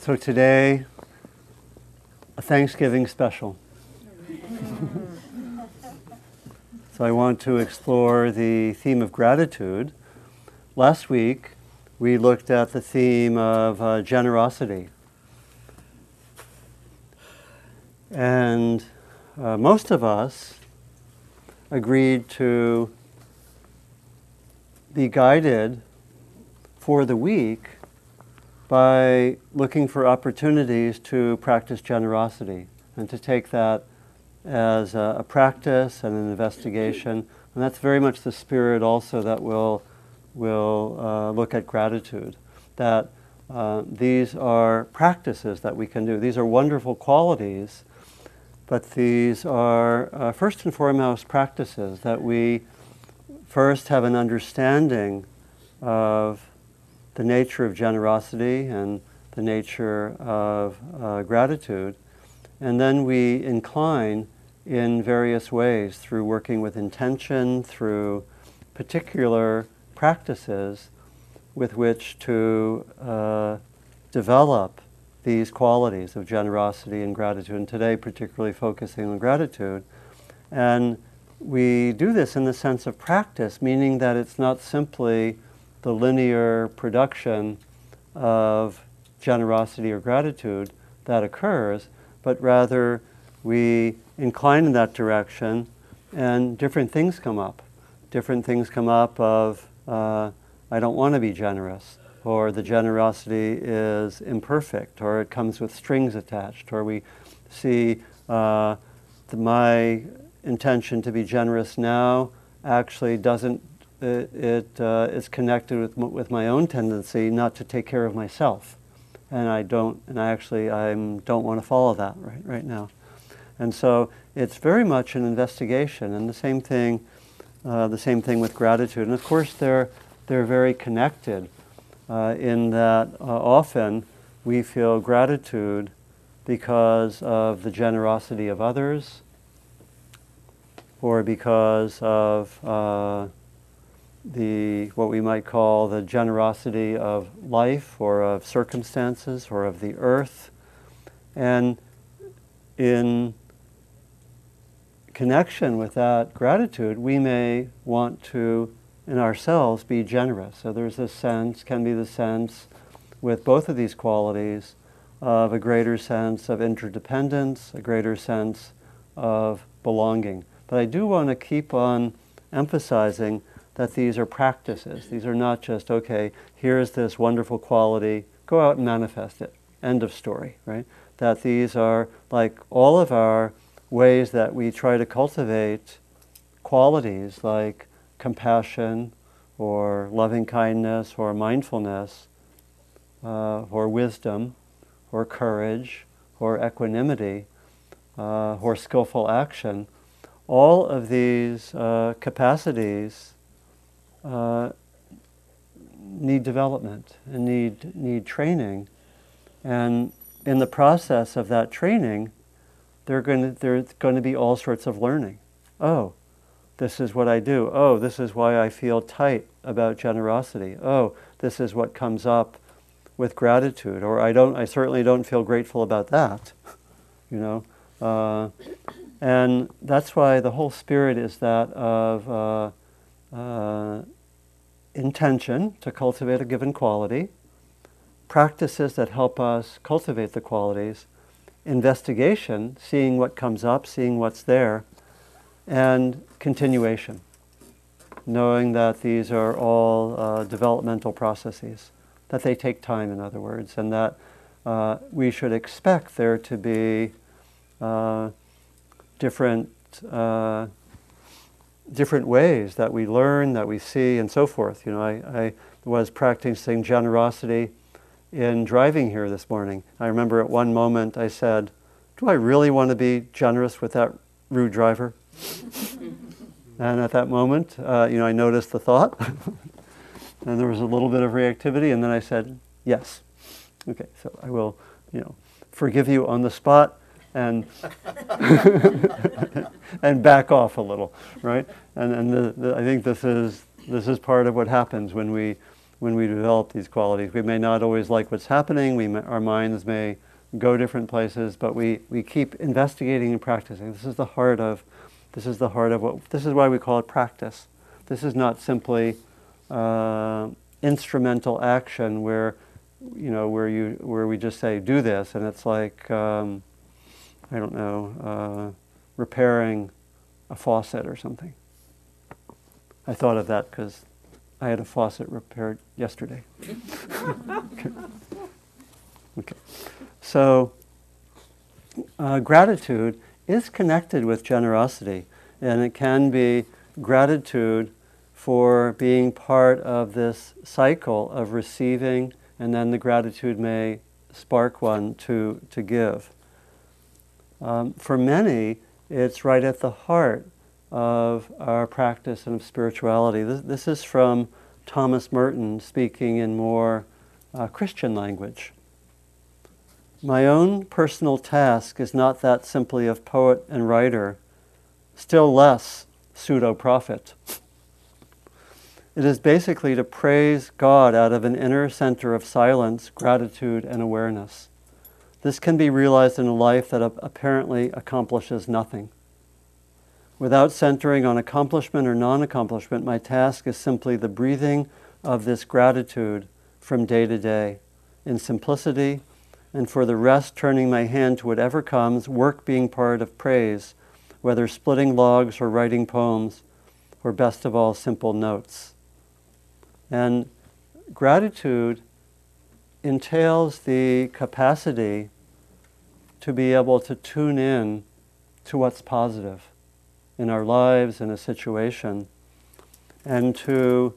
So today, a Thanksgiving special. so I want to explore the theme of gratitude. Last week, we looked at the theme of uh, generosity. And uh, most of us agreed to be guided for the week by looking for opportunities to practice generosity and to take that as a, a, practice and an investigation. And that's very much the spirit also that will will uh, look at gratitude. That uh, these are practices that we can do. These are wonderful qualities, but these are uh, first and foremost practices that we first have an understanding of the nature of generosity and the nature of uh, gratitude. And then we incline in various ways through working with intention, through particular practices with which to uh, develop these qualities of generosity and gratitude, and today particularly focusing on gratitude. And we do this in the sense of practice, meaning that it's not simply the linear production of generosity or gratitude that occurs, but rather we incline in that direction and different things come up. Different things come up of, uh, I don't want to be generous, or the generosity is imperfect, or it comes with strings attached, or we see uh, the, my intention to be generous now actually doesn't it, it uh, is connected with, with my own tendency not to take care of myself. And I don't, and I actually I don't want to follow that right, right now. And so it's very much an investigation, and the same thing, uh, the same thing with gratitude. And of course, they're, they're very connected uh, in that uh, often we feel gratitude because of the generosity of others or because of uh, the what we might call the generosity of life or of circumstances or of the earth. And in connection with that gratitude we may want to in ourselves be generous. So there's a sense can be the sense with both of these qualities of a greater sense of interdependence a greater sense of belonging. But i do want to keep on emphasizing that these are practices. These are not just, okay, here's this wonderful quality, go out and manifest it. End of story, right? That these are like all of our ways that we try to cultivate qualities like compassion or loving kindness or mindfulness uh, or wisdom or courage or equanimity uh, or skillful action. All of these uh, capacities uh, need development and need need training, and in the process of that training, they're going to there's going to be all sorts of learning. Oh, this is what I do. Oh, this is why I feel tight about generosity. Oh, this is what comes up with gratitude. Or I don't. I certainly don't feel grateful about that. You know. Uh, and that's why the whole spirit is that of uh, uh, intention to cultivate a given quality, practices that help us cultivate the qualities, investigation, seeing what comes up, seeing what's there, and continuation, knowing that these are all uh, developmental processes, that they take time, in other words, and that uh, we should expect there to be uh, different uh, different ways that we learn, that we see, and so forth. You know, I, I was practicing generosity in driving here this morning. I remember at one moment I said, Do I really want to be generous with that rude driver? and at that moment, uh, you know, I noticed the thought, and there was a little bit of reactivity, and then I said, Yes. Okay, so I will, you know, forgive you on the spot and and back off a little, right? And and the, the, I think this is this is part of what happens when we when we develop these qualities. We may not always like what's happening, we may, our minds may go different places, but we, we keep investigating and practicing. This is the heart of this is the heart of what this is why we call it practice. This is not simply uh, instrumental action where you know where you where we just say do this and it's like um, I don't know uh, repairing a faucet or something. I thought of that because I had a faucet repaired yesterday. okay. okay. So, uh, gratitude is connected with generosity, and it can be gratitude for being part of this cycle of receiving, and then the gratitude may spark one to, to give. Um, for many, it's right at the heart of our practice and of spirituality. This, this is from Thomas Merton speaking in more uh, Christian language. My own personal task is not that simply of poet and writer, still less pseudo prophet. It is basically to praise God out of an inner center of silence, gratitude, and awareness. This can be realized in a life that apparently accomplishes nothing. Without centering on accomplishment or non accomplishment, my task is simply the breathing of this gratitude from day to day in simplicity and for the rest turning my hand to whatever comes, work being part of praise, whether splitting logs or writing poems, or best of all, simple notes. And gratitude entails the capacity to be able to tune in to what's positive in our lives, in a situation, and to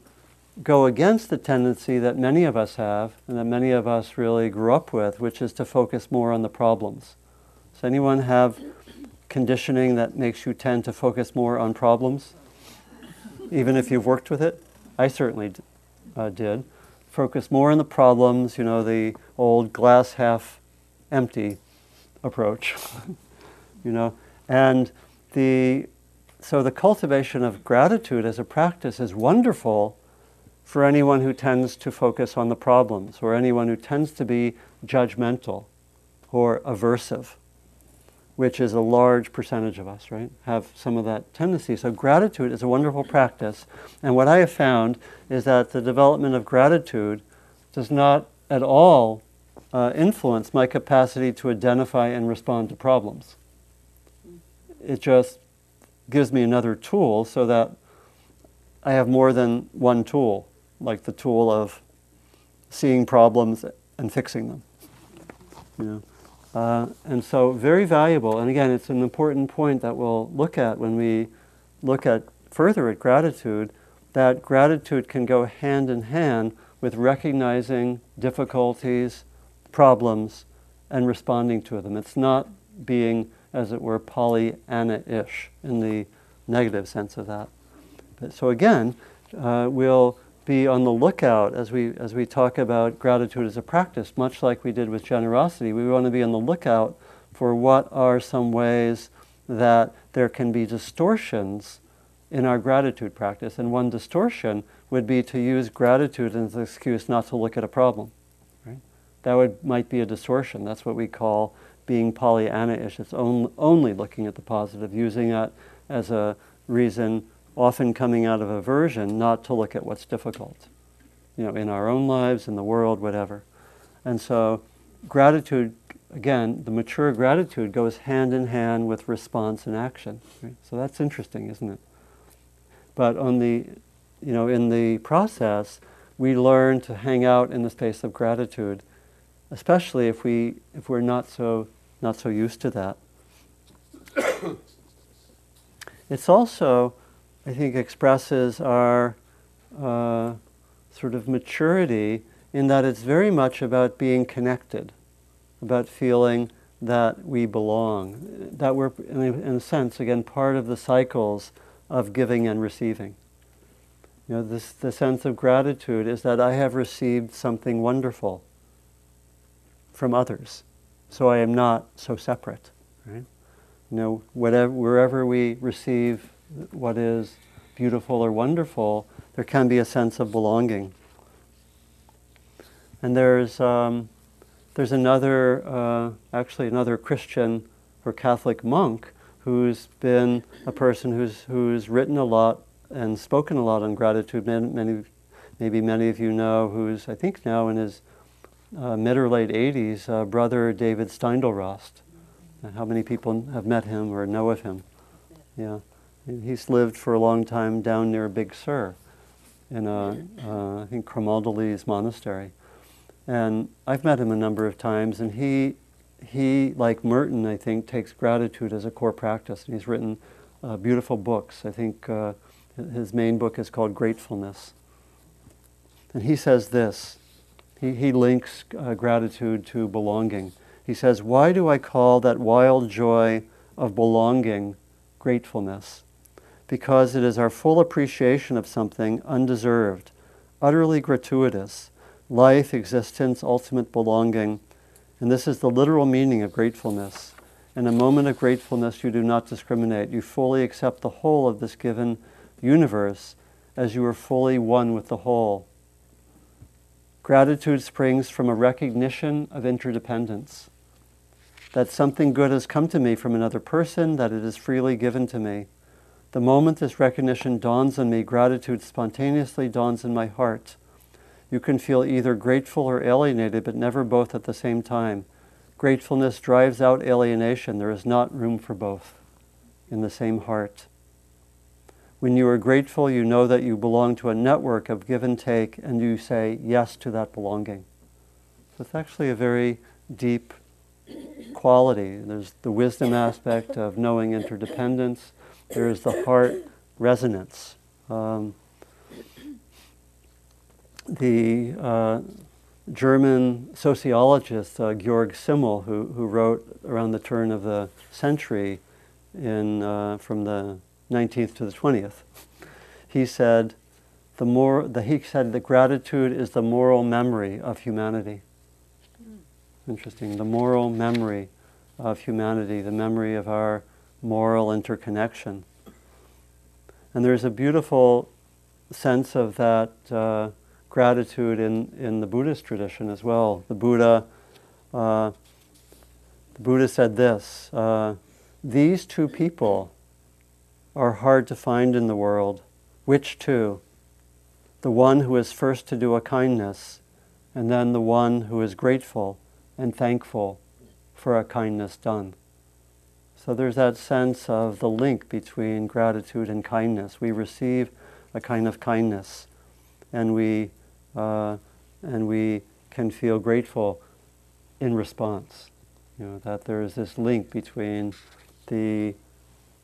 go against the tendency that many of us have and that many of us really grew up with, which is to focus more on the problems. Does anyone have conditioning that makes you tend to focus more on problems, even if you've worked with it? I certainly uh, did. Focus more on the problems, you know, the old glass half empty approach, you know, and the so the cultivation of gratitude as a practice is wonderful for anyone who tends to focus on the problems or anyone who tends to be judgmental or aversive, which is a large percentage of us, right? Have some of that tendency. So, gratitude is a wonderful practice. And what I have found is that the development of gratitude does not at all uh, influence my capacity to identify and respond to problems. It just gives me another tool so that I have more than one tool like the tool of seeing problems and fixing them. You know? Uh, and so, very valuable. And again, it's an important point that we'll look at when we look at further at gratitude. That gratitude can go hand in hand with recognizing difficulties, problems, and responding to them. It's not being, as it were, Pollyanna-ish in the negative sense of that. But, so again, uh, we'll be on the lookout as we, as we talk about gratitude as a practice, much like we did with generosity. We want to be on the lookout for what are some ways that there can be distortions in our gratitude practice. And one distortion would be to use gratitude as an excuse not to look at a problem. Right? That would, might be a distortion. That's what we call being Pollyanna-ish. It's on, only looking at the positive, using it as a reason often coming out of aversion, not to look at what's difficult, you know, in our own lives, in the world, whatever. And so, gratitude, again, the mature gratitude goes hand in hand with response and action. Right? So that's interesting, isn't it? But on the, you know, in the process, we learn to hang out in the space of gratitude, especially if we if we're not so not so used to that. it's also I think expresses our uh, sort of maturity in that it's very much about being connected, about feeling that we belong, that we're, in a, in a sense, again, part of the cycles of giving and receiving. You know, this, the sense of gratitude is that I have received something wonderful from others, so I am not so separate, right? You know, whatever, wherever we receive what is beautiful or wonderful, there can be a sense of belonging. And there's, um, there's another, uh, actually another Christian or Catholic monk who's been a person who's, who's written a lot and spoken a lot on gratitude. Many, many, maybe many of you know, who's I think now in his uh, mid or late 80s, uh, brother David Steindl-Rast. How many people have met him or know of him? Yeah. He's lived for a long time down near Big Sur in, a, uh, I think, Camaldolese monastery. And I've met him a number of times, and he, he, like Merton, I think, takes gratitude as a core practice. And he's written uh, beautiful books. I think uh, his main book is called Gratefulness. And he says this he, he links uh, gratitude to belonging. He says, Why do I call that wild joy of belonging gratefulness? Because it is our full appreciation of something undeserved, utterly gratuitous, life, existence, ultimate belonging. And this is the literal meaning of gratefulness. In a moment of gratefulness, you do not discriminate. You fully accept the whole of this given universe as you are fully one with the whole. Gratitude springs from a recognition of interdependence. That something good has come to me from another person, that it is freely given to me. The moment this recognition dawns on me, gratitude spontaneously dawns in my heart. You can feel either grateful or alienated, but never both at the same time. Gratefulness drives out alienation. There is not room for both in the same heart. When you are grateful, you know that you belong to a network of give and take, and you say yes to that belonging. So it's actually a very deep quality. There's the wisdom aspect of knowing interdependence, there is the heart resonance. Um, the uh, German sociologist uh, Georg Simmel, who, who wrote around the turn of the century in, uh, from the 19th to the 20th. He said, the more, the, he said that gratitude is the moral memory of humanity. Interesting. The moral memory of humanity, the memory of our moral interconnection. And there's a beautiful sense of that uh, gratitude in, in the Buddhist tradition as well. The Buddha, uh, the Buddha said this: uh, These two people are hard to find in the world. Which two? The one who is first to do a kindness, and then the one who is grateful and thankful for a kindness done. So there's that sense of the link between gratitude and kindness. We receive a kind of kindness, and we uh, and we can feel grateful in response. You know that there is this link between the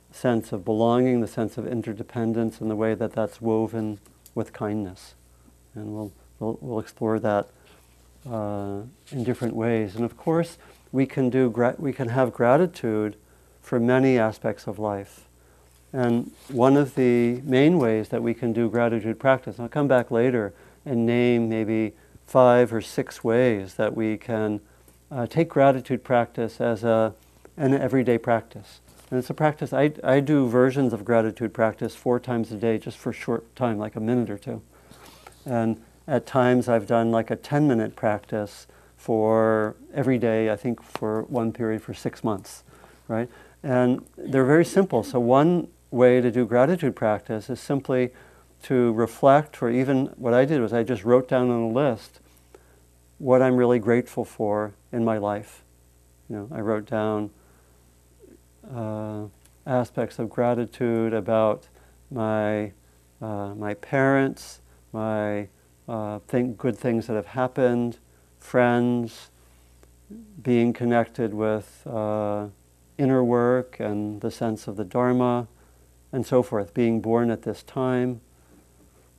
sense of belonging, the sense of interdependence, and the way that that's woven with kindness. And we'll, we'll, we'll explore that uh, in different ways. And of course, we can, do gra- we can have gratitude for many aspects of life. And one of the main ways that we can do gratitude practice, I'll come back later and name maybe five or six ways that we can uh, take gratitude practice as a, an everyday practice. And it's a practice, I, I do versions of gratitude practice four times a day just for a short time, like a minute or two. And at times I've done like a 10 minute practice for every day, I think for one period for six months, right? And they're very simple. So, one way to do gratitude practice is simply to reflect, or even what I did was I just wrote down on a list what I'm really grateful for in my life. You know, I wrote down uh, aspects of gratitude about my, uh, my parents, my uh, think good things that have happened, friends, being connected with uh, inner work and the sense of the Dharma, and so forth, being born at this time,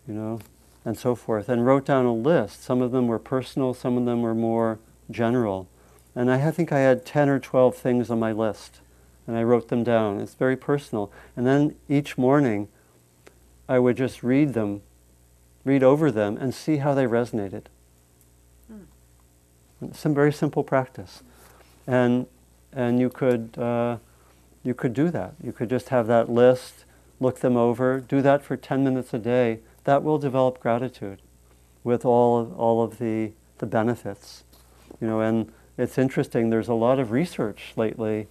you know, and so forth. And wrote down a list. Some of them were personal, some of them were more general. And I think I had 10 or 12 things on my list and I wrote them down. It's very personal. And then each morning, I would just read them, read over them, and see how they resonated. Hmm. Some very simple practice, and and you could uh, you could do that. You could just have that list, look them over, do that for ten minutes a day. That will develop gratitude, with all of, all of the the benefits. You know, and it's interesting, there's a lot of research lately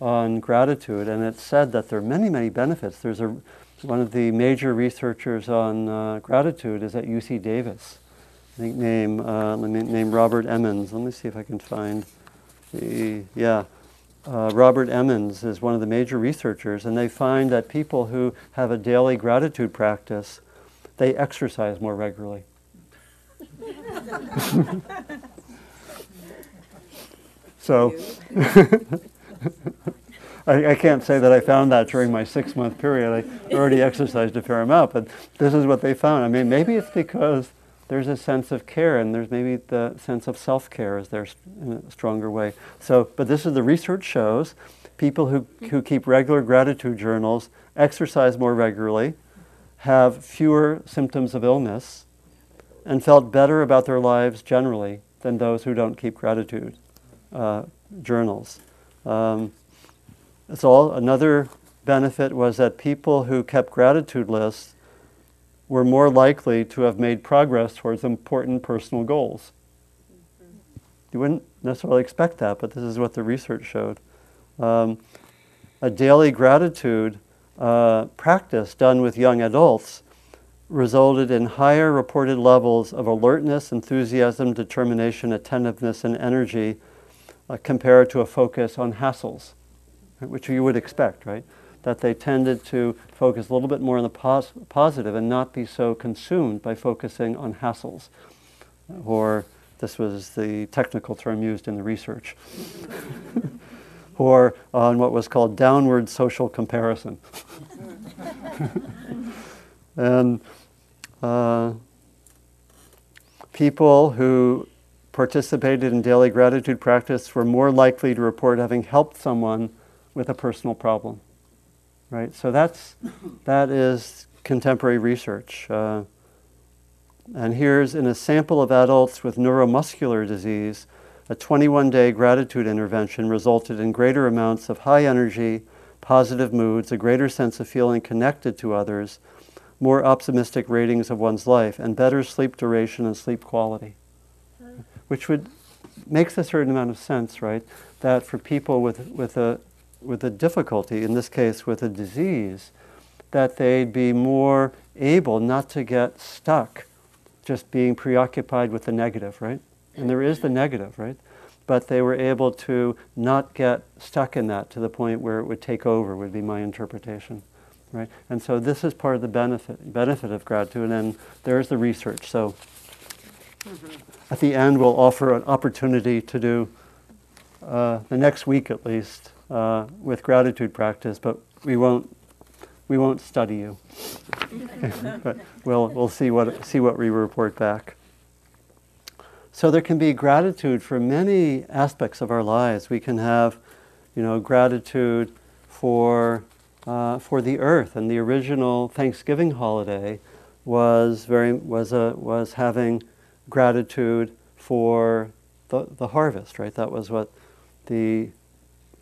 on gratitude, and it's said that there are many, many benefits. There's a, one of the major researchers on uh, gratitude is at UC Davis. I think name, uh, name Robert Emmons. Let me see if I can find the, yeah. Uh, Robert Emmons is one of the major researchers, and they find that people who have a daily gratitude practice, they exercise more regularly. so, I, I, can't say that I found that during my six month period. I already exercised a fair amount, but this is what they found. I mean, maybe it's because there's a sense of care, and there's maybe the sense of self care is there in a stronger way. So, but this is the research shows people who, who keep regular gratitude journals exercise more regularly, have fewer symptoms of illness, and felt better about their lives generally than those who don't keep gratitude uh, journals. Um, it's all another benefit was that people who kept gratitude lists were more likely to have made progress towards important personal goals. You wouldn't necessarily expect that, but this is what the research showed. Um, a daily gratitude uh, practice done with young adults resulted in higher reported levels of alertness, enthusiasm, determination, attentiveness, and energy uh, compared to a focus on hassles, which you would expect, right? That they tended to focus a little bit more on the pos- positive and not be so consumed by focusing on hassles. Or, this was the technical term used in the research, or on what was called downward social comparison. and uh, people who participated in daily gratitude practice were more likely to report having helped someone with a personal problem right? So that's that is contemporary research. Uh, and here's in a sample of adults with neuromuscular disease, a 21-day gratitude intervention resulted in greater amounts of high energy, positive moods, a greater sense of feeling connected to others, more optimistic ratings of one's life, and better sleep duration and sleep quality. Which would makes a certain amount of sense, right? That for people with, with a with a difficulty, in this case with a disease, that they'd be more able not to get stuck just being preoccupied with the negative, right? And there is the negative, right? But they were able to not get stuck in that to the point where it would take over, would be my interpretation. Right? And so this is part of the benefit benefit of gratitude, and then there's the research. So mm-hmm. at the end, we'll offer an opportunity to do uh, the next week at least uh, with gratitude practice, but we won't we won't study you. but we'll we'll see what see what we report back. So there can be gratitude for many aspects of our lives. We can have, you know, gratitude for uh, for the earth, and the original Thanksgiving holiday was very was a was having gratitude for the, the harvest. Right, that was what the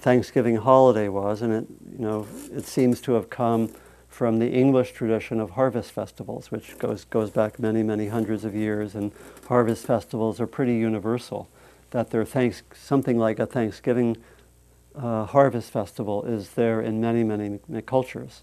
Thanksgiving holiday was, and it, you know, it seems to have come from the English tradition of harvest festivals, which goes, goes back many, many hundreds of years, and harvest festivals are pretty universal. That they're thanks, something like a Thanksgiving uh, harvest festival is there in many, many, many, cultures.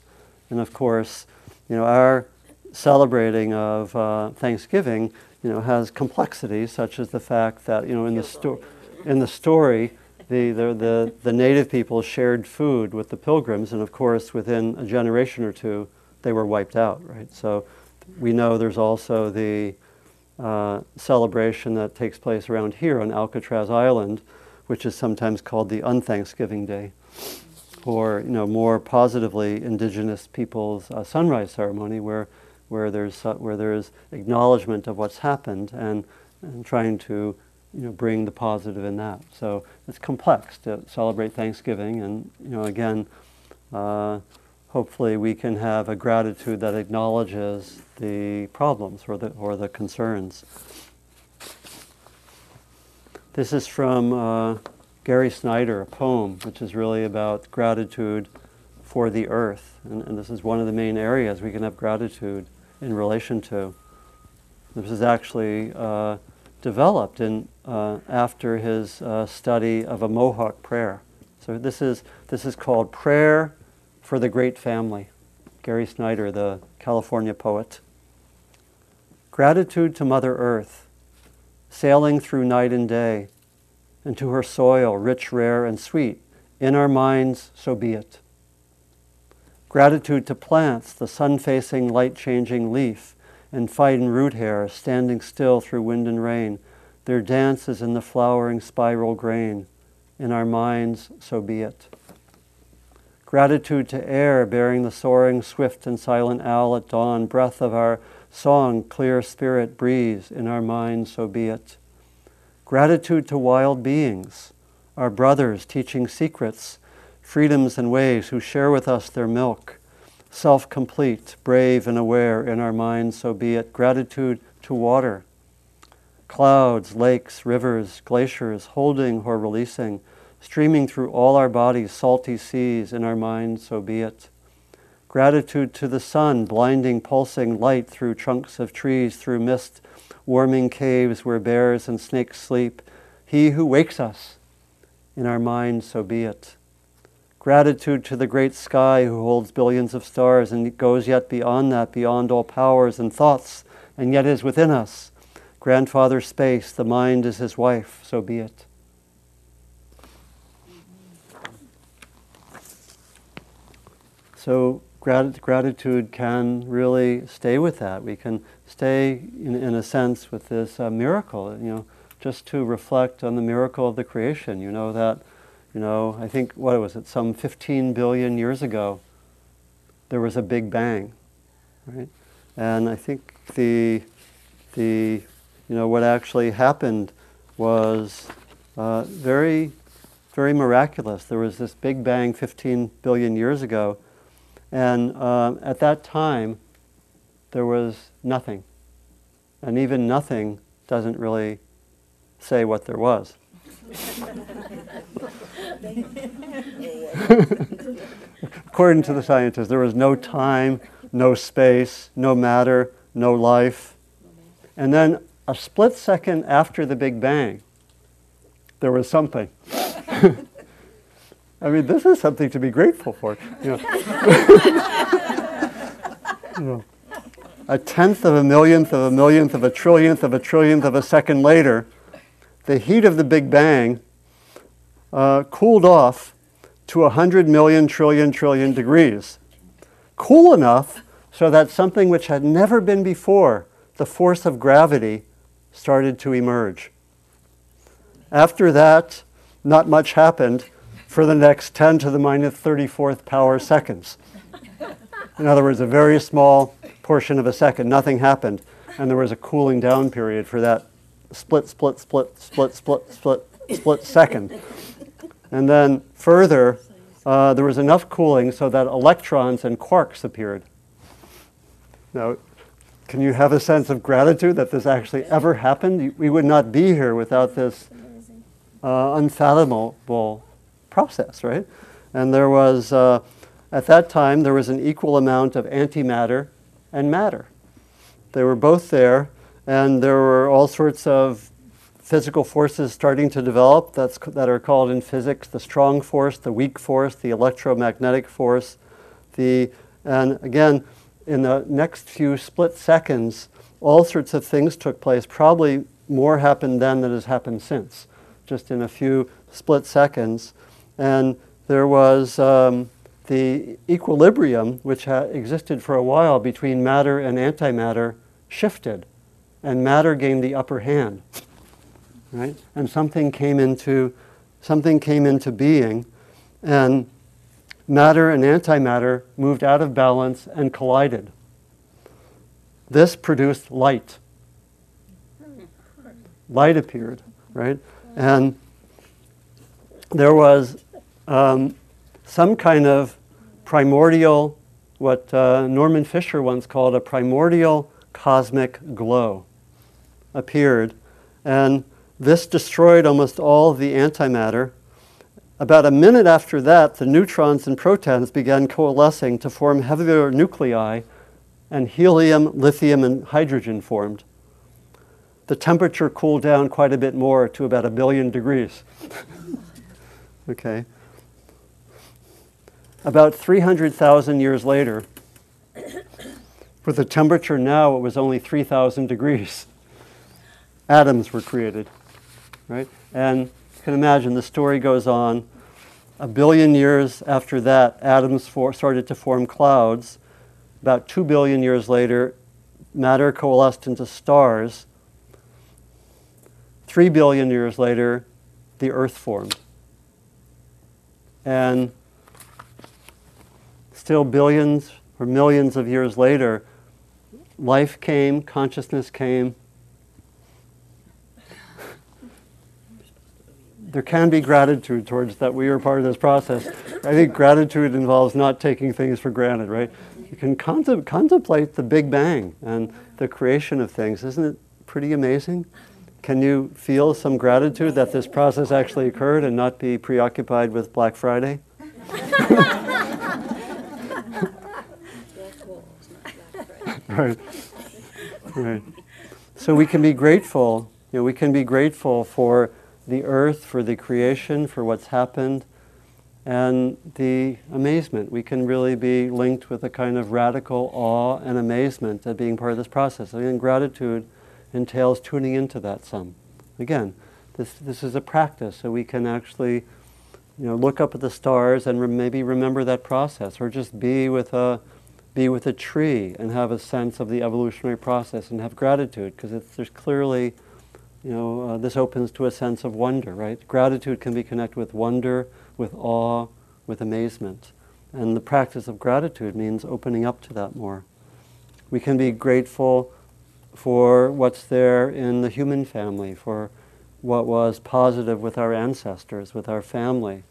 And of course, you know, our celebrating of uh, Thanksgiving, you know, has complexities such as the fact that, you know, in the, sto- in the story, the, the, the, the, native people shared food with the pilgrims, and of course, within a generation or two, they were wiped out, right? So we know there's also the uh, celebration that takes place around here on Alcatraz Island, which is sometimes called the Unthanksgiving Day, or you know more positively, Indigenous people's uh, sunrise ceremony, where where there's uh, where there's acknowledgement of what's happened and, and trying to you know, bring the positive in that. So it's complex to celebrate Thanksgiving, and you know, again, uh, hopefully we can have a gratitude that acknowledges the problems or the or the concerns. This is from uh, Gary Snyder, a poem which is really about gratitude for the earth, and, and this is one of the main areas we can have gratitude in relation to. This is actually. Uh, developed in, uh, after his uh, study of a Mohawk prayer. So this is, this is called Prayer for the Great Family. Gary Snyder, the California poet. Gratitude to Mother Earth, sailing through night and day, and to her soil, rich, rare, and sweet. In our minds, so be it. Gratitude to plants, the sun facing, light changing leaf, and fine root hair, standing still through wind and rain. Their dance is in the flowering spiral grain. In our minds, so be it. Gratitude to air, bearing the soaring, swift, and silent owl at dawn, breath of our song, clear spirit breeze. In our minds, so be it. Gratitude to wild beings, our brothers teaching secrets, freedoms and ways, who share with us their milk. Self complete, brave and aware in our minds, so be it. Gratitude to water, clouds, lakes, rivers, glaciers, holding or releasing, streaming through all our bodies, salty seas in our minds, so be it. Gratitude to the sun, blinding, pulsing light through trunks of trees, through mist warming caves where bears and snakes sleep. He who wakes us in our minds, so be it. Gratitude to the great sky who holds billions of stars and goes yet beyond that, beyond all powers and thoughts, and yet is within us. Grandfather space, the mind is his wife, so be it. So grat- gratitude can really stay with that. We can stay, in, in a sense, with this uh, miracle, you know, just to reflect on the miracle of the creation. You know, that, you know, I think, what was it, some 15 billion years ago, there was a big bang, right? And I think the, the, you know, what actually happened was uh, very, very miraculous. There was this big bang 15 billion years ago, and uh, at that time, there was nothing. And even nothing doesn't really say what there was. According to the scientists, there was no time, no space, no matter, no life. And then a split second after the Big Bang, there was something. I mean, this is something to be grateful for. You know. a tenth of a millionth of a millionth of a trillionth of a trillionth of a second later, the heat of the Big Bang uh, cooled off to 100 million trillion trillion degrees. Cool enough so that something which had never been before, the force of gravity, started to emerge. After that, not much happened for the next 10 to the minus 34th power seconds. In other words, a very small portion of a second, nothing happened, and there was a cooling down period for that split, split, split, split, split, split, split second. And then further, uh, there was enough cooling so that electrons and quarks appeared. Now, can you have a sense of gratitude that this actually ever happened? We would not be here without this uh, unfathomable process, right? And there was, uh, at that time, there was an equal amount of antimatter and matter. They were both there, and there were all sorts of physical forces starting to develop that's, that are called in physics the strong force, the weak force, the electromagnetic force. The, and again, in the next few split seconds, all sorts of things took place. Probably more happened then than has happened since, just in a few split seconds. And there was um, the equilibrium, which existed for a while between matter and antimatter, shifted, and matter gained the upper hand. Right? And something came into something came into being, and matter and antimatter moved out of balance and collided. This produced light. Light appeared, right? And there was um, some kind of primordial, what uh, Norman Fischer once called a primordial cosmic glow, appeared. And this destroyed almost all the antimatter. About a minute after that, the neutrons and protons began coalescing to form heavier nuclei, and helium, lithium, and hydrogen formed. the temperature cooled down quite a bit more to about a billion degrees. okay. About 300,000 years later, with the temperature now, it was only 3,000 degrees. Atoms were created, right? And can imagine the story goes on. A billion years after that, atoms for, started to form clouds. About two billion years later, matter coalesced into stars. Three billion years later, the Earth formed. And still billions or millions of years later, life came, consciousness came. There can be gratitude towards that we are part of this process. I think gratitude involves not taking things for granted, right? You can contem- contemplate the Big Bang and the creation of things. Isn't it pretty amazing? Can you feel some gratitude that this process actually occurred and not be preoccupied with Black Friday? right. Right. So we can be grateful. You know, we can be grateful for the earth, for the creation, for what's happened, and the amazement. We can really be linked with a kind of radical awe and amazement at being part of this process. Mean, gratitude entails tuning into that some. Again, this, this is a practice, so we can actually you know, look up at the stars and re- maybe remember that process, or just be with a be with a tree and have a sense of the evolutionary process and have gratitude because there's clearly, you know, uh, this opens to a sense of wonder, right? Gratitude can be connected with wonder, with awe, with amazement. And the practice of gratitude means opening up to that more. We can be grateful for what's there in the human family, for what was positive with our ancestors, with our family,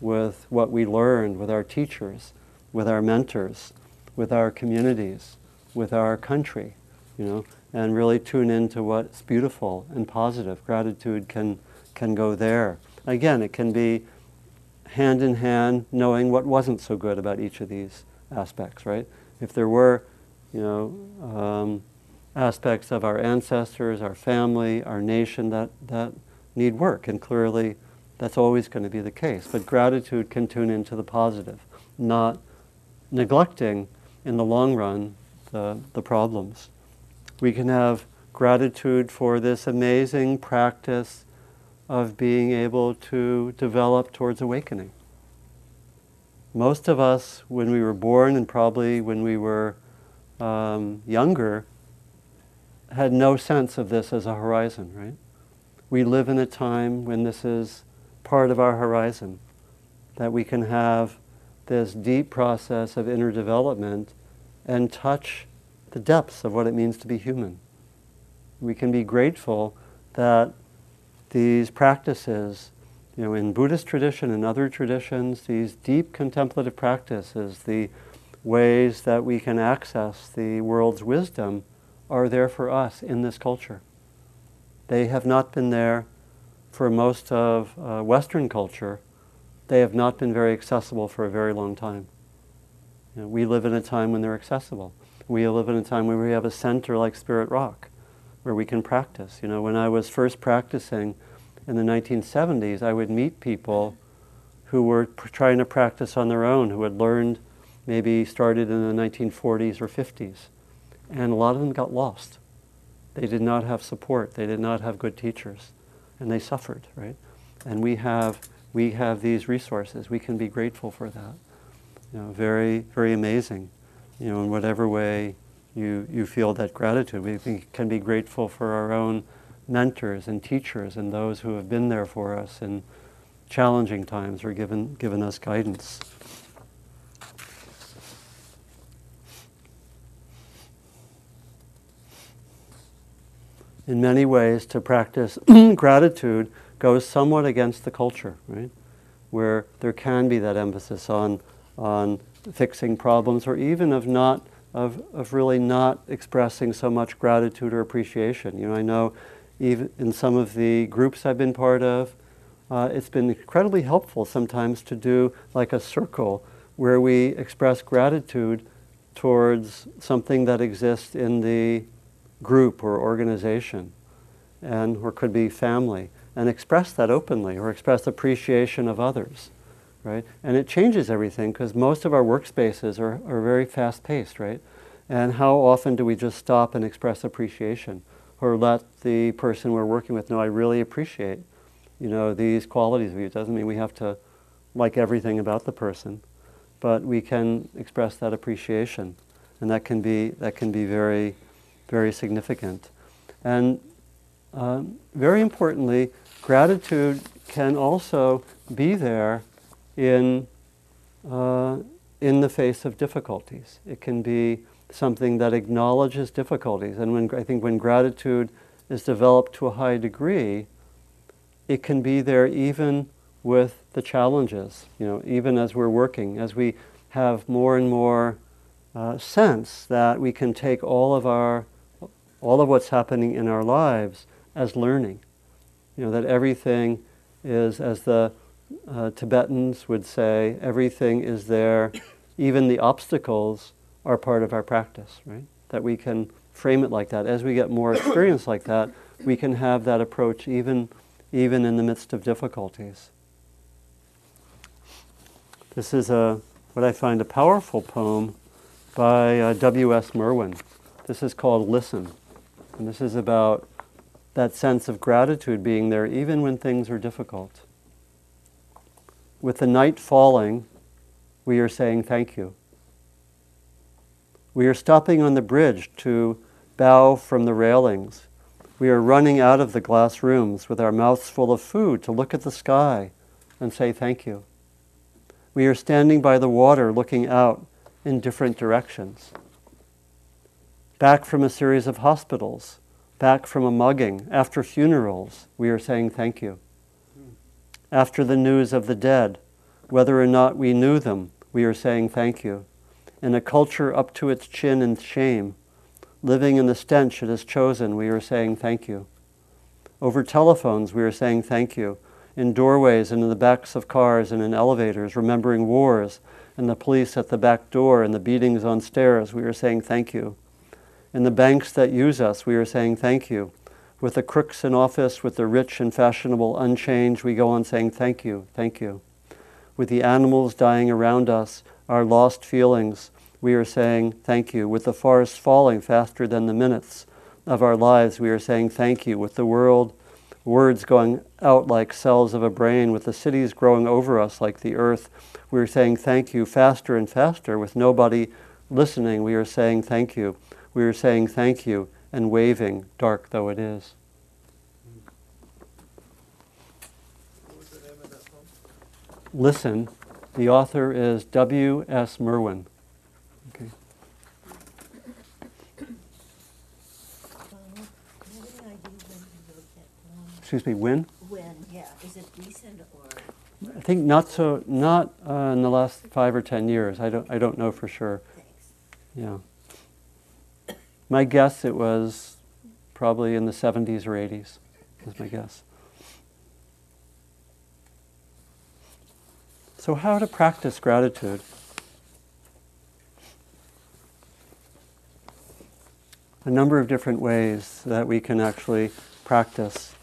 with what we learned, with our teachers, with our mentors with our communities, with our country, you know, and really tune into what's beautiful and positive. Gratitude can, can go there. Again, it can be hand in hand knowing what wasn't so good about each of these aspects, right? If there were, you know, um, aspects of our ancestors, our family, our nation that, that need work, and clearly that's always going to be the case. But gratitude can tune into the positive, not neglecting in the long run the, the problems. We can have gratitude for this amazing practice of being able to develop towards awakening. Most of us, when we were born and probably when we were um, younger, had no sense of this as a horizon, right? We live in a time when this is part of our horizon, that we can have this deep process of inner development and touch the depths of what it means to be human. We can be grateful that these practices, you know, in Buddhist tradition and other traditions, these deep contemplative practices, the ways that we can access the world's wisdom, are there for us in this culture. They have not been there for most of uh, Western culture they have not been very accessible for a very long time. You know, we live in a time when they're accessible. We live in a time where we have a center like Spirit Rock, where we can practice. You know, when I was first practicing in the 1970s, I would meet people who were pr- trying to practice on their own, who had learned maybe started in the 1940s or 50s. And a lot of them got lost. They did not have support. They did not have good teachers. And they suffered, right? And we have we have these resources. We can be grateful for that. You know, very, very amazing. You know, in whatever way you, you feel that gratitude, we can be grateful for our own mentors and teachers and those who have been there for us in challenging times or given, given us guidance. In many ways, to practice gratitude goes somewhat against the culture, right? Where there can be that emphasis on, on fixing problems or even of not, of, of really not expressing so much gratitude or appreciation. You know, I know even in some of the groups I've been part of, uh, it's been incredibly helpful sometimes to do like a circle where we express gratitude towards something that exists in the group or organization and or could be family, and express that openly, or express appreciation of others, right? And it changes everything because most of our workspaces are, are very fast paced, right? And how often do we just stop and express appreciation, or let the person we're working with know I really appreciate, you know, these qualities of you. It doesn't mean we have to like everything about the person, but we can express that appreciation, and that can be that can be very, very significant. And um, very importantly, gratitude can also be there in uh, in the face of difficulties. It can be something that acknowledges difficulties, and when I think when gratitude is developed to a high degree, it can be there even with the challenges, you know, even as we're working, as we have more and more uh, sense that we can take all of our, all of what's happening in our lives as learning. You know, that everything is, as the uh, Tibetans would say, everything is there, even the obstacles are part of our practice, right? That we can frame it like that. As we get more experience like that, we can have that approach even, even in the midst of difficulties. This is a, what I find a powerful poem by uh, W.S. Merwin. This is called Listen. And this is about that sense of gratitude being there even when things are difficult. With the night falling, we are saying thank you. We are stopping on the bridge to bow from the railings. We are running out of the glass rooms with our mouths full of food to look at the sky and say thank you. We are standing by the water looking out in different directions. Back from a series of hospitals, back from a mugging, after funerals, we are saying thank you. After the news of the dead, whether or not we knew them, we are saying thank you. In a culture up to its chin in shame, living in the stench it has chosen, we are saying thank you. Over telephones, we are saying thank you in doorways and in the backs of cars and in elevators, remembering wars and the police at the back door and the beatings on stairs, we are saying thank you. In the banks that use us, we are saying thank you. With the crooks in office, with the rich and fashionable unchanged, we go on saying thank you, thank you. With the animals dying around us, our lost feelings, we are saying thank you. With the forests falling faster than the minutes of our lives, we are saying thank you. With the world words going out like cells of a brain, with the cities growing over us like the earth. We are saying thank you faster and faster with nobody listening. We are saying thank you. We are saying thank you and waving, dark though it is. Listen. The author is W.S. Merwin. Excuse me, when? When, yeah. Is it recent or? I think not so, not uh, in the last five or ten years. I don't, I don't know for sure. Thanks. Yeah. My guess it was probably in the 70s or 80s, is my guess. So, how to practice gratitude? A number of different ways that we can actually practice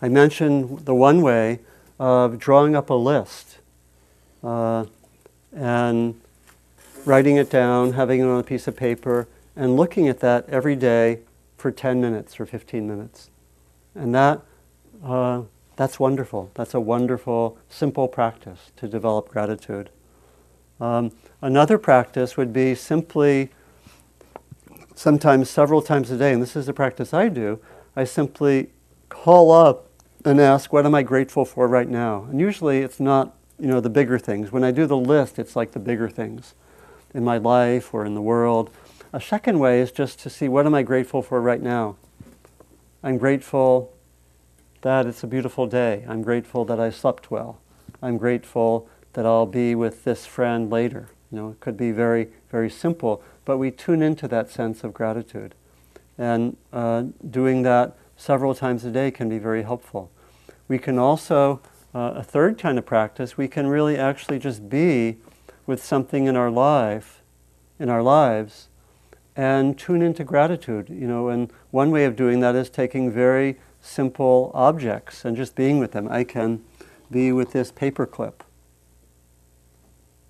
I mentioned the one way of drawing up a list uh, and writing it down, having it on a piece of paper, and looking at that every day for 10 minutes or 15 minutes. And that, uh, that's wonderful. That's a wonderful, simple practice to develop gratitude. Um, another practice would be simply, sometimes several times a day, and this is the practice I do, I simply call up and ask, what am I grateful for right now? And usually it's not, you know, the bigger things. When I do the list, it's like the bigger things in my life or in the world. A second way is just to see, what am I grateful for right now? I'm grateful that it's a beautiful day. I'm grateful that I slept well. I'm grateful that I'll be with this friend later. You know, it could be very, very simple, but we tune into that sense of gratitude. And uh, doing that several times a day can be very helpful. We can also, uh, a third kind of practice, we can really actually just be with something in our life, in our lives, and tune into gratitude. You know, and one way of doing that is taking very simple objects and just being with them. I can be with this paperclip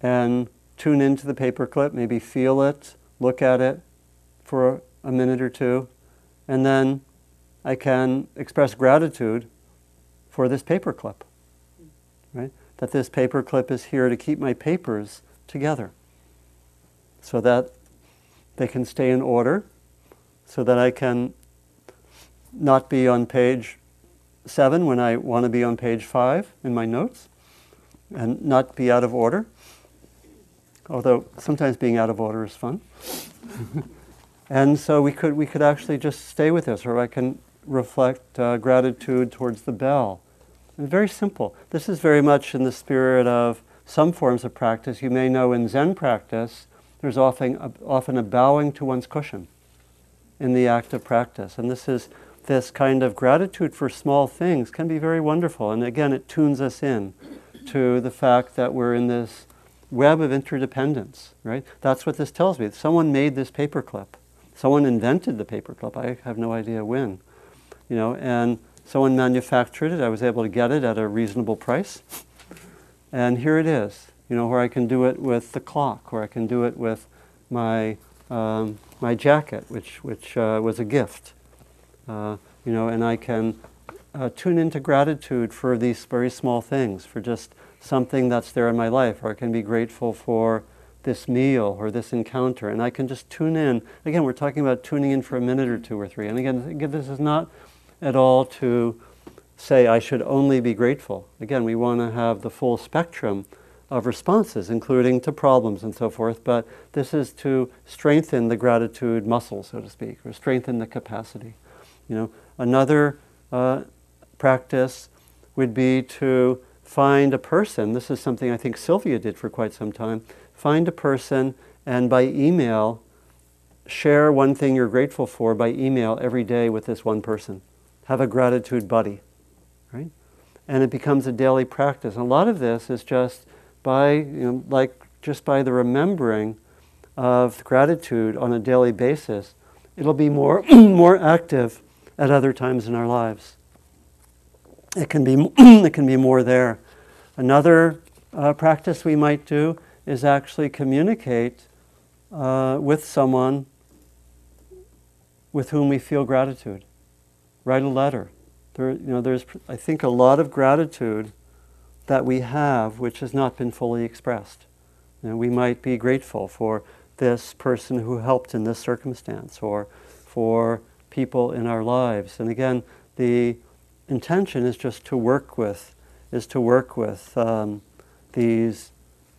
and tune into the paperclip, maybe feel it, look at it for a minute or two, and then I can express gratitude for this paperclip. Right? That this paperclip is here to keep my papers together so that they can stay in order, so that I can not be on page seven when I want to be on page five in my notes, and not be out of order. Although sometimes being out of order is fun. and so we could, we could actually just stay with this, or I can reflect uh, gratitude towards the bell. And very simple. This is very much in the spirit of some forms of practice. You may know in Zen practice, there's often a, often a bowing to one's cushion in the act of practice. And this is this kind of gratitude for small things can be very wonderful. And again, it tunes us in to the fact that we're in this web of interdependence, right? That's what this tells me. Someone made this paperclip. Someone invented the paperclip. I have no idea when, you know, and someone manufactured it. I was able to get it at a reasonable price. And here it is, you know, where I can do it with the clock, where I can do it with my, um, my jacket, which, which uh, was a gift. Uh, you know, and I can uh, tune into gratitude for these very small things, for just something that's there in my life, or I can be grateful for this meal or this encounter, and I can just tune in. Again, we're talking about tuning in for a minute or two or three. And again, again this is not at all to say I should only be grateful. Again, we want to have the full spectrum of responses, including to problems and so forth, but this is to strengthen the gratitude muscle, so to speak, or strengthen the capacity. You know, another uh, practice would be to find a person. This is something I think Sylvia did for quite some time. Find a person and by email, share one thing you're grateful for by email every day with this one person. Have a gratitude buddy, right? And it becomes a daily practice. And a lot of this is just by, you know, like just by the remembering of gratitude on a daily basis. It'll be more, more active at other times in our lives. It can be, it can be more there. Another uh, practice we might do is actually communicate uh, with someone with whom we feel gratitude. Write a letter. There, you know, there's, I think, a lot of gratitude that we have which has not been fully expressed. Know, we might be grateful for this person who helped in this circumstance or for people in our lives. And again, the intention is just to work with, is to work with um, these,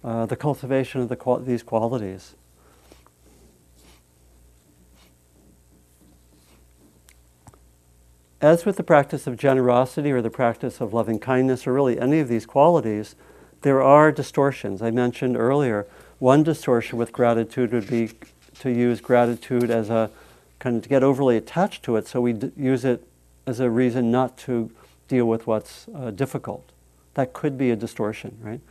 uh, the cultivation of the qual- these qualities. As with the practice of generosity or the practice of loving kindness or really any of these qualities, there are distortions. I mentioned earlier, one distortion with gratitude would be to use gratitude as a kind of to get overly attached to it, so we d- use it as a reason not to deal with what's uh, difficult. That could be a distortion, right?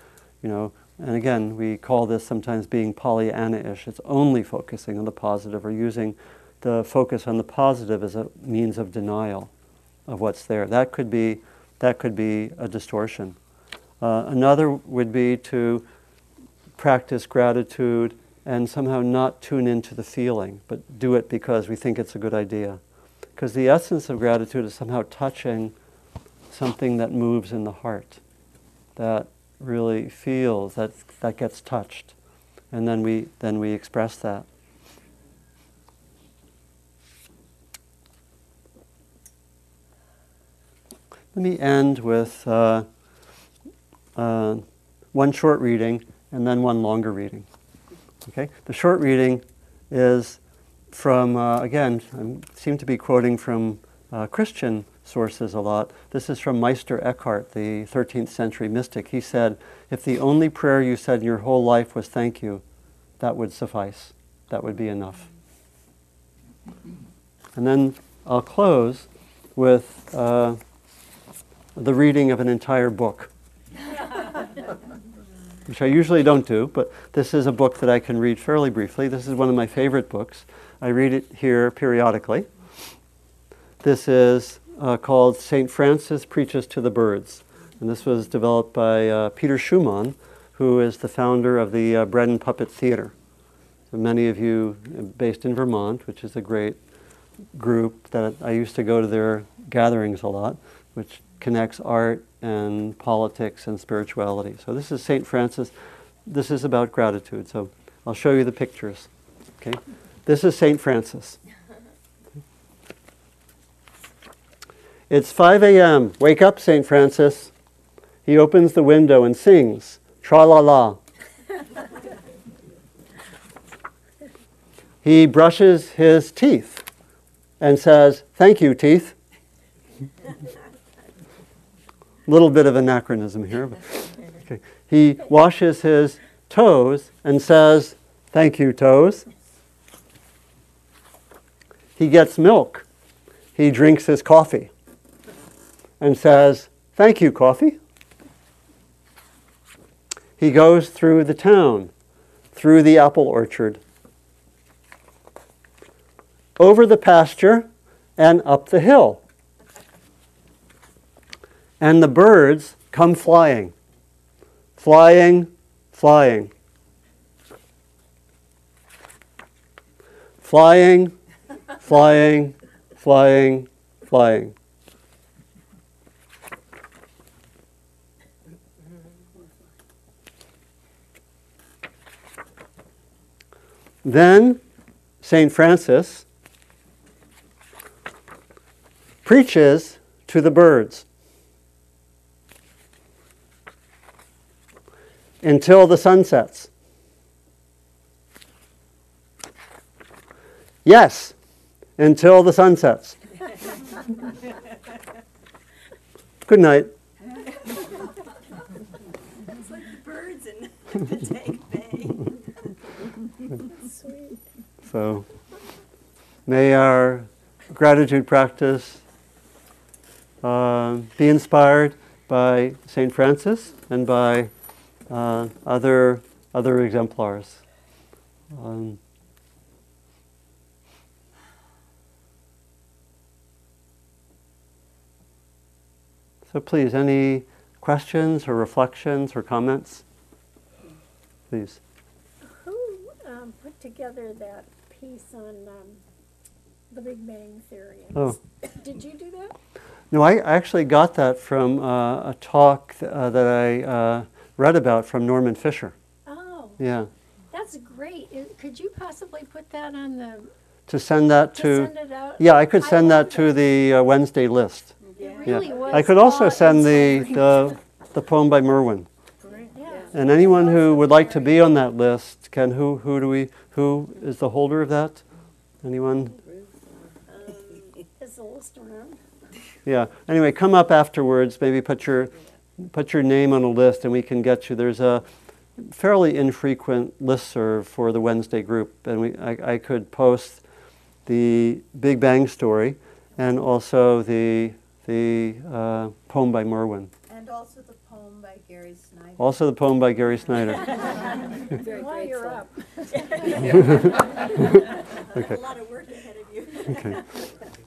You know, and again, we call this sometimes being Pollyanna-ish. It's only focusing on the positive or using the focus on the positive as a means of denial of what's there. That could be, that could be a distortion. Uh, another would be to practice gratitude and somehow not tune into the feeling, but do it because we think it's a good idea. Because the essence of gratitude is somehow touching something that moves in the heart, that really feels, that, that gets touched. And then we, then we express that. Let me end with uh, uh, one short reading and then one longer reading. Okay, the short reading is from uh, again. I seem to be quoting from uh, Christian sources a lot. This is from Meister Eckhart, the 13th century mystic. He said, "If the only prayer you said in your whole life was thank you, that would suffice. That would be enough." And then I'll close with uh, the reading of an entire book, which I usually don't do, but this is a book that I can read fairly briefly. This is one of my favorite books. I read it here periodically. This is uh, called St. Francis Preaches to the Birds. And this was developed by uh, Peter Schumann, who is the founder of the uh, Bread and Puppet Theater. So many of you uh, based in Vermont, which is a great group that I used to go to their gatherings a lot, which connects art and politics and spirituality. So this is St. Francis. This is about gratitude. So I'll show you the pictures. Okay? This is St. Francis. It's 5 a.m. Wake up, St. Francis. He opens the window and sings, Tra la la. he brushes his teeth and says, Thank you, teeth. Little bit of anachronism here. But, okay. He washes his toes and says, Thank you, toes. He gets milk. He drinks his coffee and says, Thank you, coffee. He goes through the town, through the apple orchard, over the pasture, and up the hill. And the birds come flying, flying, flying. Flying, flying, flying, flying. Then St. Francis preaches to the birds until the sun sets. Yes, until the sun sets. Good night. It's like the birds in the Tank Bay. So may our gratitude practice uh, be inspired by St. Francis and by uh, other, other exemplars. Um, so please, any questions or reflections or comments? Please. Who um, put together that piece on um, the Big Bang Theory? Oh. Did you do that? No, I actually got that from uh, a talk th- uh, that I uh, read about from Norman Fischer. Oh, Yeah. that's great. Could you possibly put that on the, To send that to to. send it out? Yeah, I could I send that to the uh, Wednesday list. It Yeah. really was. I could also send the, the, the poem by Merwin. Yeah. And anyone who would like to be on that list, can, who, who do we, who is the holder of that? Anyone? Is the list around? Yeah. Anyway, come up afterwards. Maybe put your put your name on a list, and we can get you. There's a fairly infrequent listserv for the Wednesday group, and we I, I could post the Big Bang story, and also the the uh, poem by Merwin. And also the poem by Gary Snyder. Also the poem by Gary Snyder. Very While you're up. Okay. A lot of work ahead of you. Okay.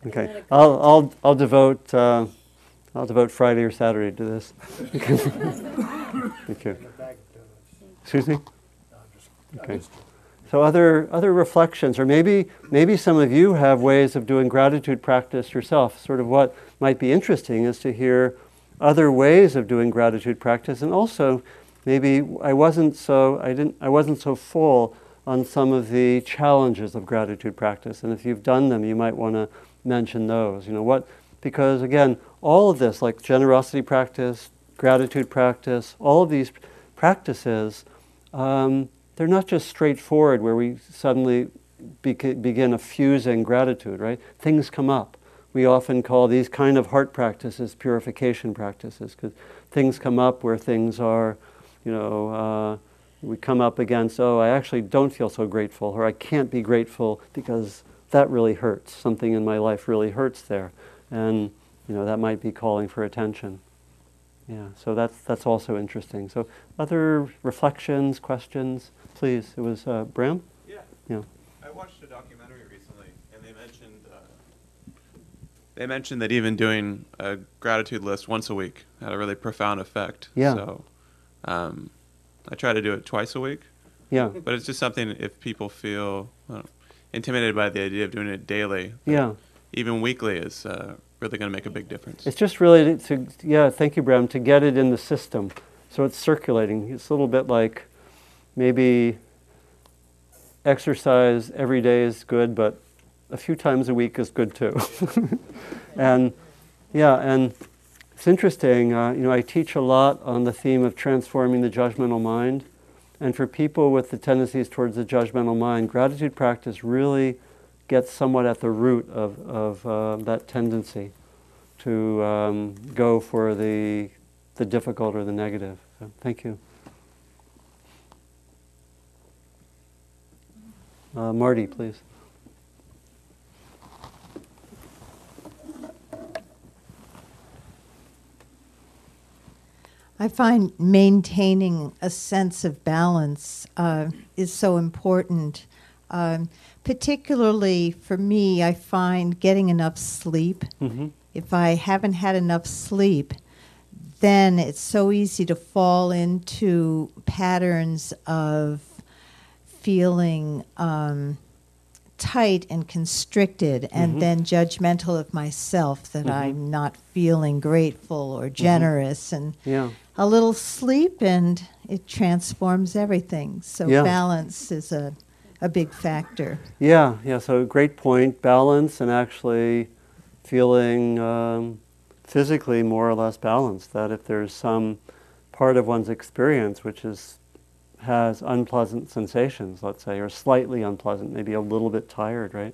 Okay. I'll I'll I'll devote uh, I'll devote Friday or Saturday to this. Thank you. Excuse me. Okay. So other other reflections, or maybe maybe some of you have ways of doing gratitude practice yourself. Sort of what might be interesting is to hear other ways of doing gratitude practice, and also maybe I wasn't so I didn't I wasn't so full on some of the challenges of gratitude practice, and if you've done them, you might want to mention those. You know what? Because again, all of this, like generosity practice, gratitude practice, all of these practices. Um, they're not just straightforward where we suddenly beca- begin effusing gratitude, right? Things come up. We often call these kind of heart practices purification practices because things come up where things are, you know, uh, we come up against, oh, I actually don't feel so grateful, or I can't be grateful because that really hurts. Something in my life really hurts there. And, you know, that might be calling for attention. Yeah, so that's, that's also interesting. So, other reflections, questions, please. It was uh, Bram? Yeah. Yeah. I watched a documentary recently and they mentioned uh, they mentioned that even doing a gratitude list once a week had a really profound effect. Yeah. So um, I try to do it twice a week, Yeah, but it's just something if people feel uh, intimidated by the idea of doing it daily, yeah. even weekly is uh, really going to make a big difference. It's just really to, yeah, thank you, Bram, to get it in the system. So it's circulating. It's a little bit like maybe exercise every day is good, but a few times a week is good too. and yeah, and it's interesting. Uh, you know, I teach a lot on the theme of transforming the judgmental mind. And for people with the tendencies towards the judgmental mind, gratitude practice really gets somewhat at the root of, of uh, that tendency to um, go for the, the difficult or the negative. So, thank you. Uh, Marty, please. I find maintaining a sense of balance uh, is so important. Um, particularly for me, I find getting enough sleep. Mm-hmm. If I haven't had enough sleep, then it's so easy to fall into patterns of feeling um, tight and constricted, and Mhm. then judgmental of myself that Mhm. I'm not feeling grateful or generous. And Yeah. a little sleep, and it transforms everything. So Yeah. balance is a, a big factor. Yeah, yeah, so great point. Balance and actually feeling um, physically more or less balanced. That if there's some part of one's experience which is has unpleasant sensations, let's say, or slightly unpleasant, maybe a little bit tired, right?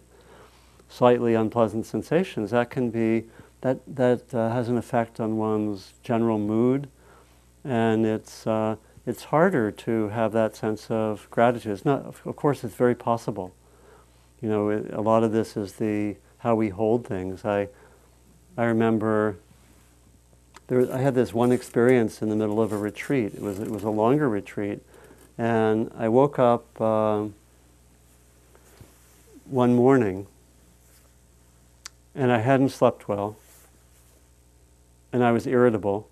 Slightly unpleasant sensations, that can be, that, that uh, has an effect on one's general mood, and it's, uh, it's harder to have that sense of gratitude. It's not, of course, it's very possible. You know, it, a lot of this is the how we hold things. I, I remember there, I had this one experience in the middle of a retreat. It was, it was a longer retreat, and I woke up um, one morning, and I hadn't slept well, and I was irritable,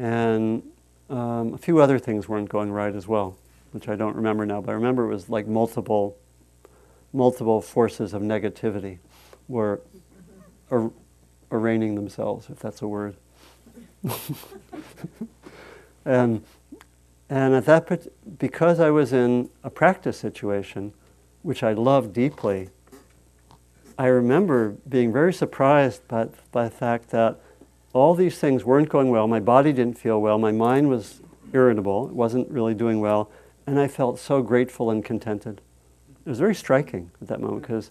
and um, a few other things weren't going right as well, which I don't remember now. But I remember it was like multiple, multiple forces of negativity were ar- arraigning themselves, if that's a word. and and at that because I was in a practice situation, which I loved deeply, I remember being very surprised by, by the fact that all these things weren't going well. My body didn't feel well. My mind was irritable. It wasn't really doing well. And I felt so grateful and contented. It was very striking at that moment because,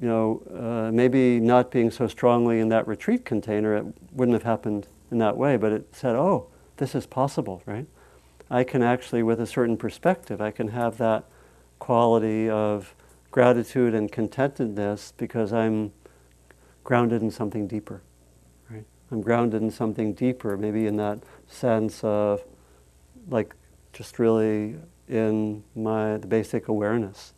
you know, uh, maybe not being so strongly in that retreat container, it wouldn't have happened in that way. But it said, oh, this is possible, right? I can actually, with a certain perspective, I can have that quality of gratitude and contentedness because I'm grounded in something deeper. I'm grounded in something deeper, maybe in that sense of, like, just really in my the basic awareness,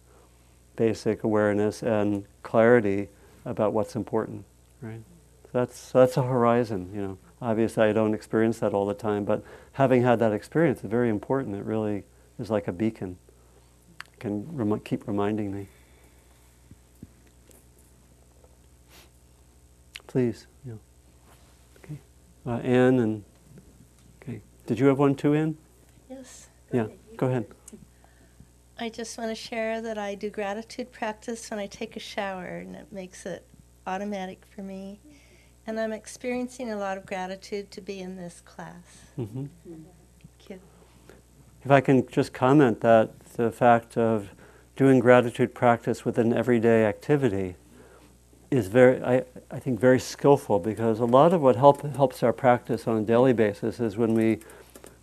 basic awareness and clarity about what's important. Right? So that's that's a horizon. You know, obviously I don't experience that all the time, but having had that experience is very important. It really is like a beacon. It can remi- keep reminding me. Please, uh, Anne and okay. Did you have one too, Anne? Yes. Yeah. Go ahead. I just want to share that I do gratitude practice when I take a shower, and it makes it automatic for me. And I'm experiencing a lot of gratitude to be in this class. hmm Thank you. If I can just comment that the fact of doing gratitude practice with an everyday activity is very, I, I think, very skillful because a lot of what help, helps our practice on a daily basis is when we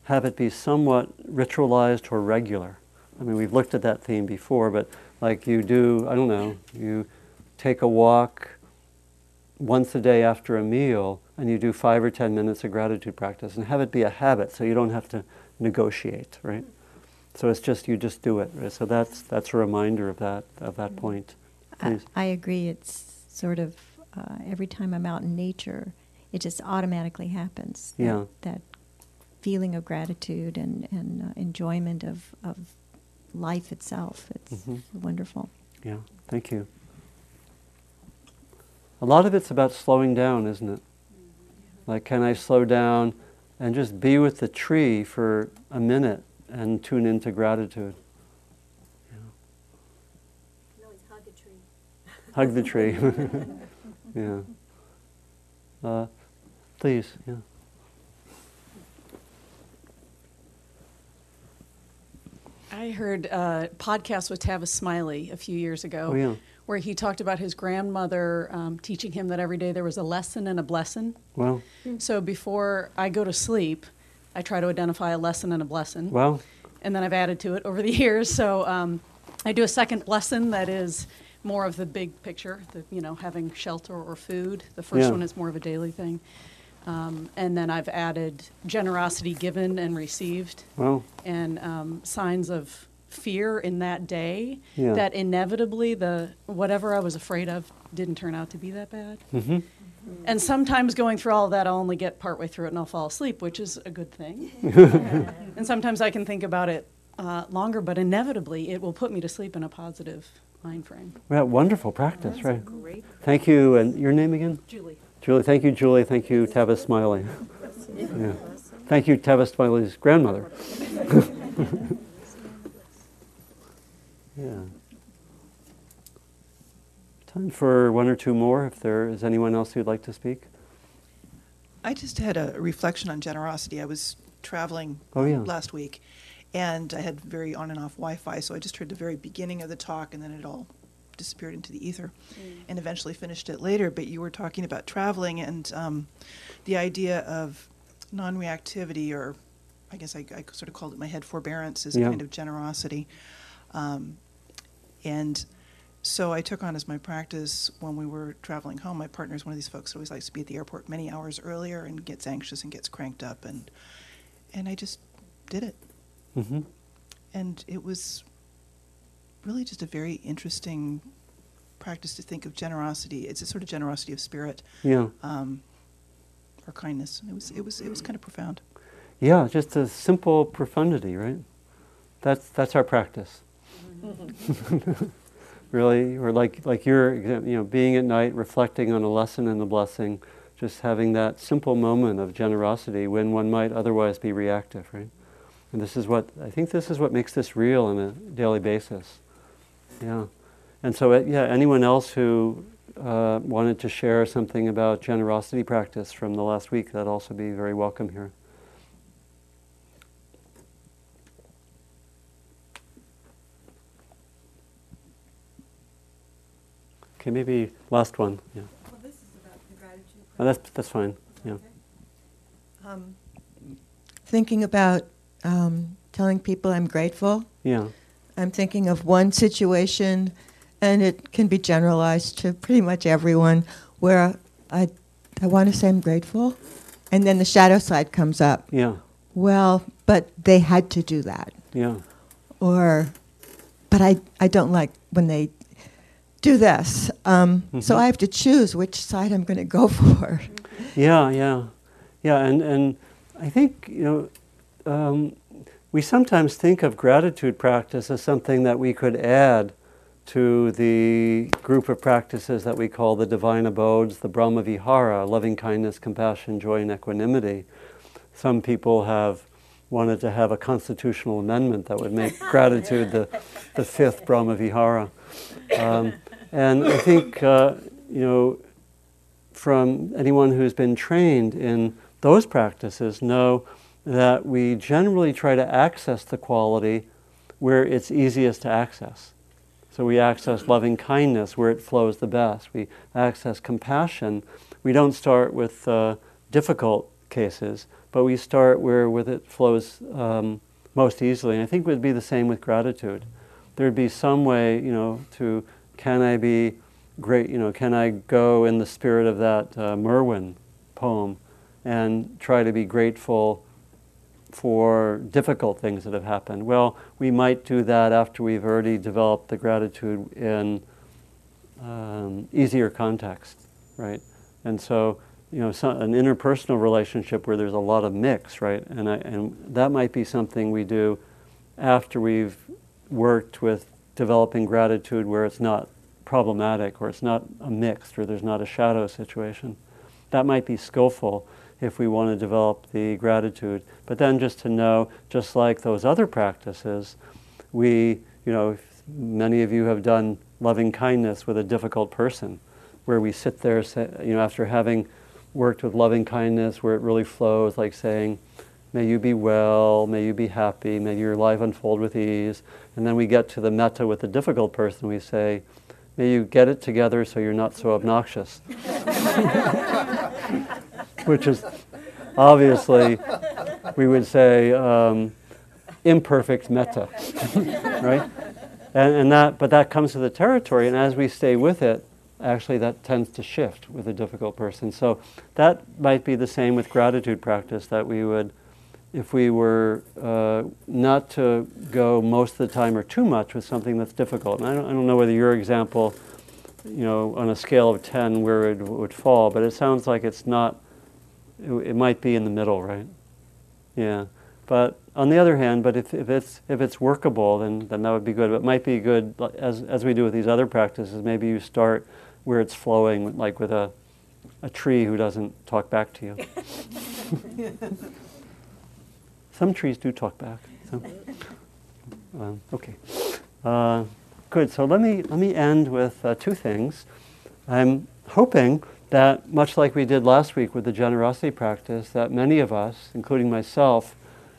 have it be somewhat ritualized or regular. I mean, we've looked at that theme before, but like you do, I don't know, you take a walk once a day after a meal and you do five or ten minutes of gratitude practice and have it be a habit so you don't have to negotiate, right? So it's just you just do it. Right? So that's that's a reminder of that of that point. I, I agree. It's sort of uh, every time I'm out in nature, it just automatically happens. That, Yeah. That feeling of gratitude and, and uh, enjoyment of, of life itself. It's Mhm. wonderful. Yeah, thank you. A lot of it's about slowing down, isn't it? Like, can I slow down and just be with the tree for a minute and tune into gratitude? No, it's hug a tree. Hug the tree. yeah. Uh, please, yeah. I heard a podcast with Tavis Smiley a few years ago Oh, yeah. where he talked about his grandmother um, teaching him that every day there was a lesson and a blessing. Well, So before I go to sleep, I try to identify a lesson and a blessing. well, and then I've added to it over the years. So um, I do a second lesson that is more of the big picture, the, you know, having shelter or food. The first Yeah. one is more of a daily thing. Um, and then I've added generosity given and received well, and um, signs of fear in that day Yeah. that inevitably the whatever I was afraid of didn't turn out to be that bad. hmm And sometimes going through all of that, I'll only get partway through it and I'll fall asleep, which is a good thing. and sometimes I can think about it uh, longer, but inevitably it will put me to sleep in a positive mind frame. yeah, wonderful practice, right? Great. Thank you. And your name again? Julie. Julie, thank you, Julie. Thank you, Tavis Smiley. Yeah. Thank you, Tavis Smiley's grandmother. yeah. Time for one or two more if there is anyone else who'd like to speak. I just had a reflection on generosity. I was traveling Oh, yeah. last week, and I had very on and off Wi-Fi, so I just heard the very beginning of the talk, and then it all disappeared into the ether, and eventually finished it later. But you were talking about traveling and um, the idea of non-reactivity, or I guess I, I sort of called it my head forbearance, is Yeah. a kind of generosity, um, and so I took on as my practice when we were traveling home. My partner is one of these folks who always likes to be at the airport many hours earlier and gets anxious and gets cranked up, and and I just did it, hmm and it was really just a very interesting practice to think of generosity. It's a sort of generosity of spirit Yeah. um, or kindness. It was it was it was kind of profound. Yeah, just a simple profundity, right? That's that's our practice. really, or like like your you know, being at night, reflecting on a lesson and a blessing, just having that simple moment of generosity when one might otherwise be reactive, right? And this is what I think. This is what makes this real on a daily basis. Yeah, and so uh, yeah, anyone else who uh, wanted to share something about generosity practice from the last week, that'd also be very welcome here. Okay, maybe last one. Yeah, Well, this is about the gratitude. oh, that's that's fine. Yeah, Um, thinking about um, telling people I'm grateful. yeah, I'm thinking of one situation, and it can be generalized to pretty much everyone, where I, I want to say I'm grateful, and then the shadow side comes up. yeah, Well, but they had to do that, yeah, or, but I, I don't like when they do this. Um, So Mhm. I have to choose which side I'm going to go for. yeah, yeah, yeah. And and I think you know. Um, we sometimes think of gratitude practice as something that we could add to the group of practices that we call the divine abodes, the Brahma Vihara, loving kindness, compassion, joy, and equanimity. Some people have wanted to have a constitutional amendment that would make gratitude the, the fifth Brahma Vihara. Um, and I think, uh, you know, from anyone who's been trained in those practices know that we generally try to access the quality where it's easiest to access. So we access loving kindness where it flows the best. We access compassion. We don't start with uh, difficult cases, but we start where with it flows um, most easily. And I think it would be the same with gratitude. There'd be some way, you know, to can I be great, you know, can I go in the spirit of that uh, Merwin poem and try to be grateful for difficult things that have happened. Well, we might do that after we've already developed the gratitude in um, easier context, right? And so, you know, so, an interpersonal relationship where there's a lot of mix, right? And, I, and that might be something we do after we've worked with developing gratitude where it's not problematic or it's not a mixed or there's not a shadow situation. That might be skillful if we want to develop the gratitude. But then just to know, just like those other practices, we, you know, many of you have done loving kindness with a difficult person, where we sit there, you know, after having worked with loving kindness, where it really flows, like saying, May you be well, may you be happy, may your life unfold with ease. And then we get to the metta with the difficult person, we say, May you get it together so you're not so obnoxious. Which is obviously, we would say, um, imperfect metta, right? And, and that, but that comes to the territory, and as we stay with it, actually that tends to shift with a difficult person. So that might be the same with gratitude practice, that we would, if we were uh, not to go most of the time or too much with something that's difficult. And I don't, I don't know whether your example, you know, on a scale of 10 where it would fall, but it sounds like it's not, it, might be in the middle, right? Yeah. But on the other hand, but if, if, it's, if it's workable, then, then that would be good. But it might be good, as, as we do with these other practices, maybe you start where it's flowing, like with a, a tree who doesn't talk back to you. Some trees do talk back. So. Um, okay. Uh, good. So let me, let me end with uh, two things. I'm hoping that, much like we did last week with the generosity practice, that many of us, including myself,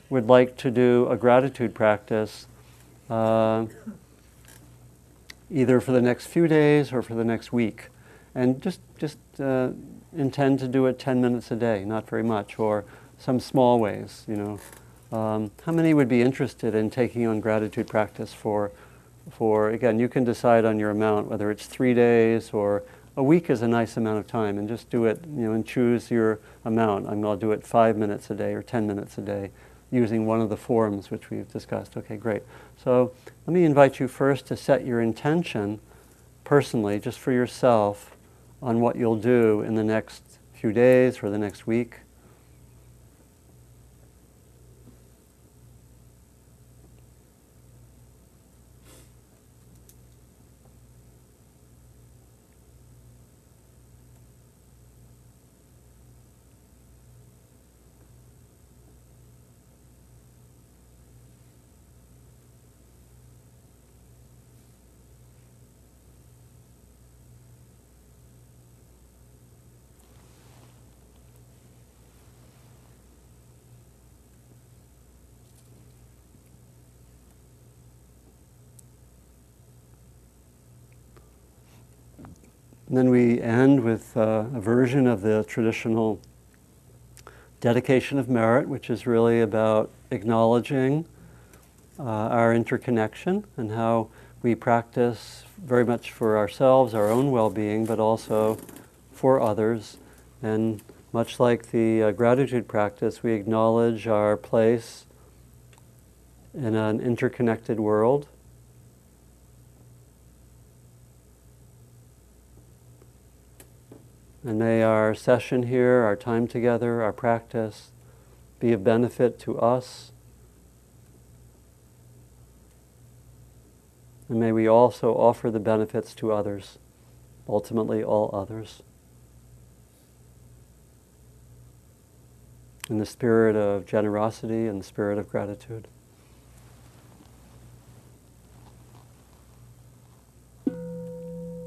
would like to do a gratitude practice uh, either for the next few days or for the next week. And just, just uh, intend to do it 10 minutes a day, not very much, or some small ways, you know. Um, how many would be interested in taking on gratitude practice for, for, again, you can decide on your amount, whether it's three days or a week is a nice amount of time, and just do it, you know, and choose your amount. I'm, going to do it five minutes a day or 10 minutes a day using one of the forms which we've discussed. Okay, great. So let me invite you first to set your intention personally, just for yourself, on what you'll do in the next few days or the next week. And then we end with uh, a version of the traditional dedication of merit, which is really about acknowledging uh, our interconnection and how we practice very much for ourselves, our own well being, but also for others. And much like the uh, gratitude practice, we acknowledge our place in an interconnected world And may our session here, our time together, our practice be of benefit to us. And may we also offer the benefits to others, ultimately, all others. In the spirit of generosity and the spirit of gratitude.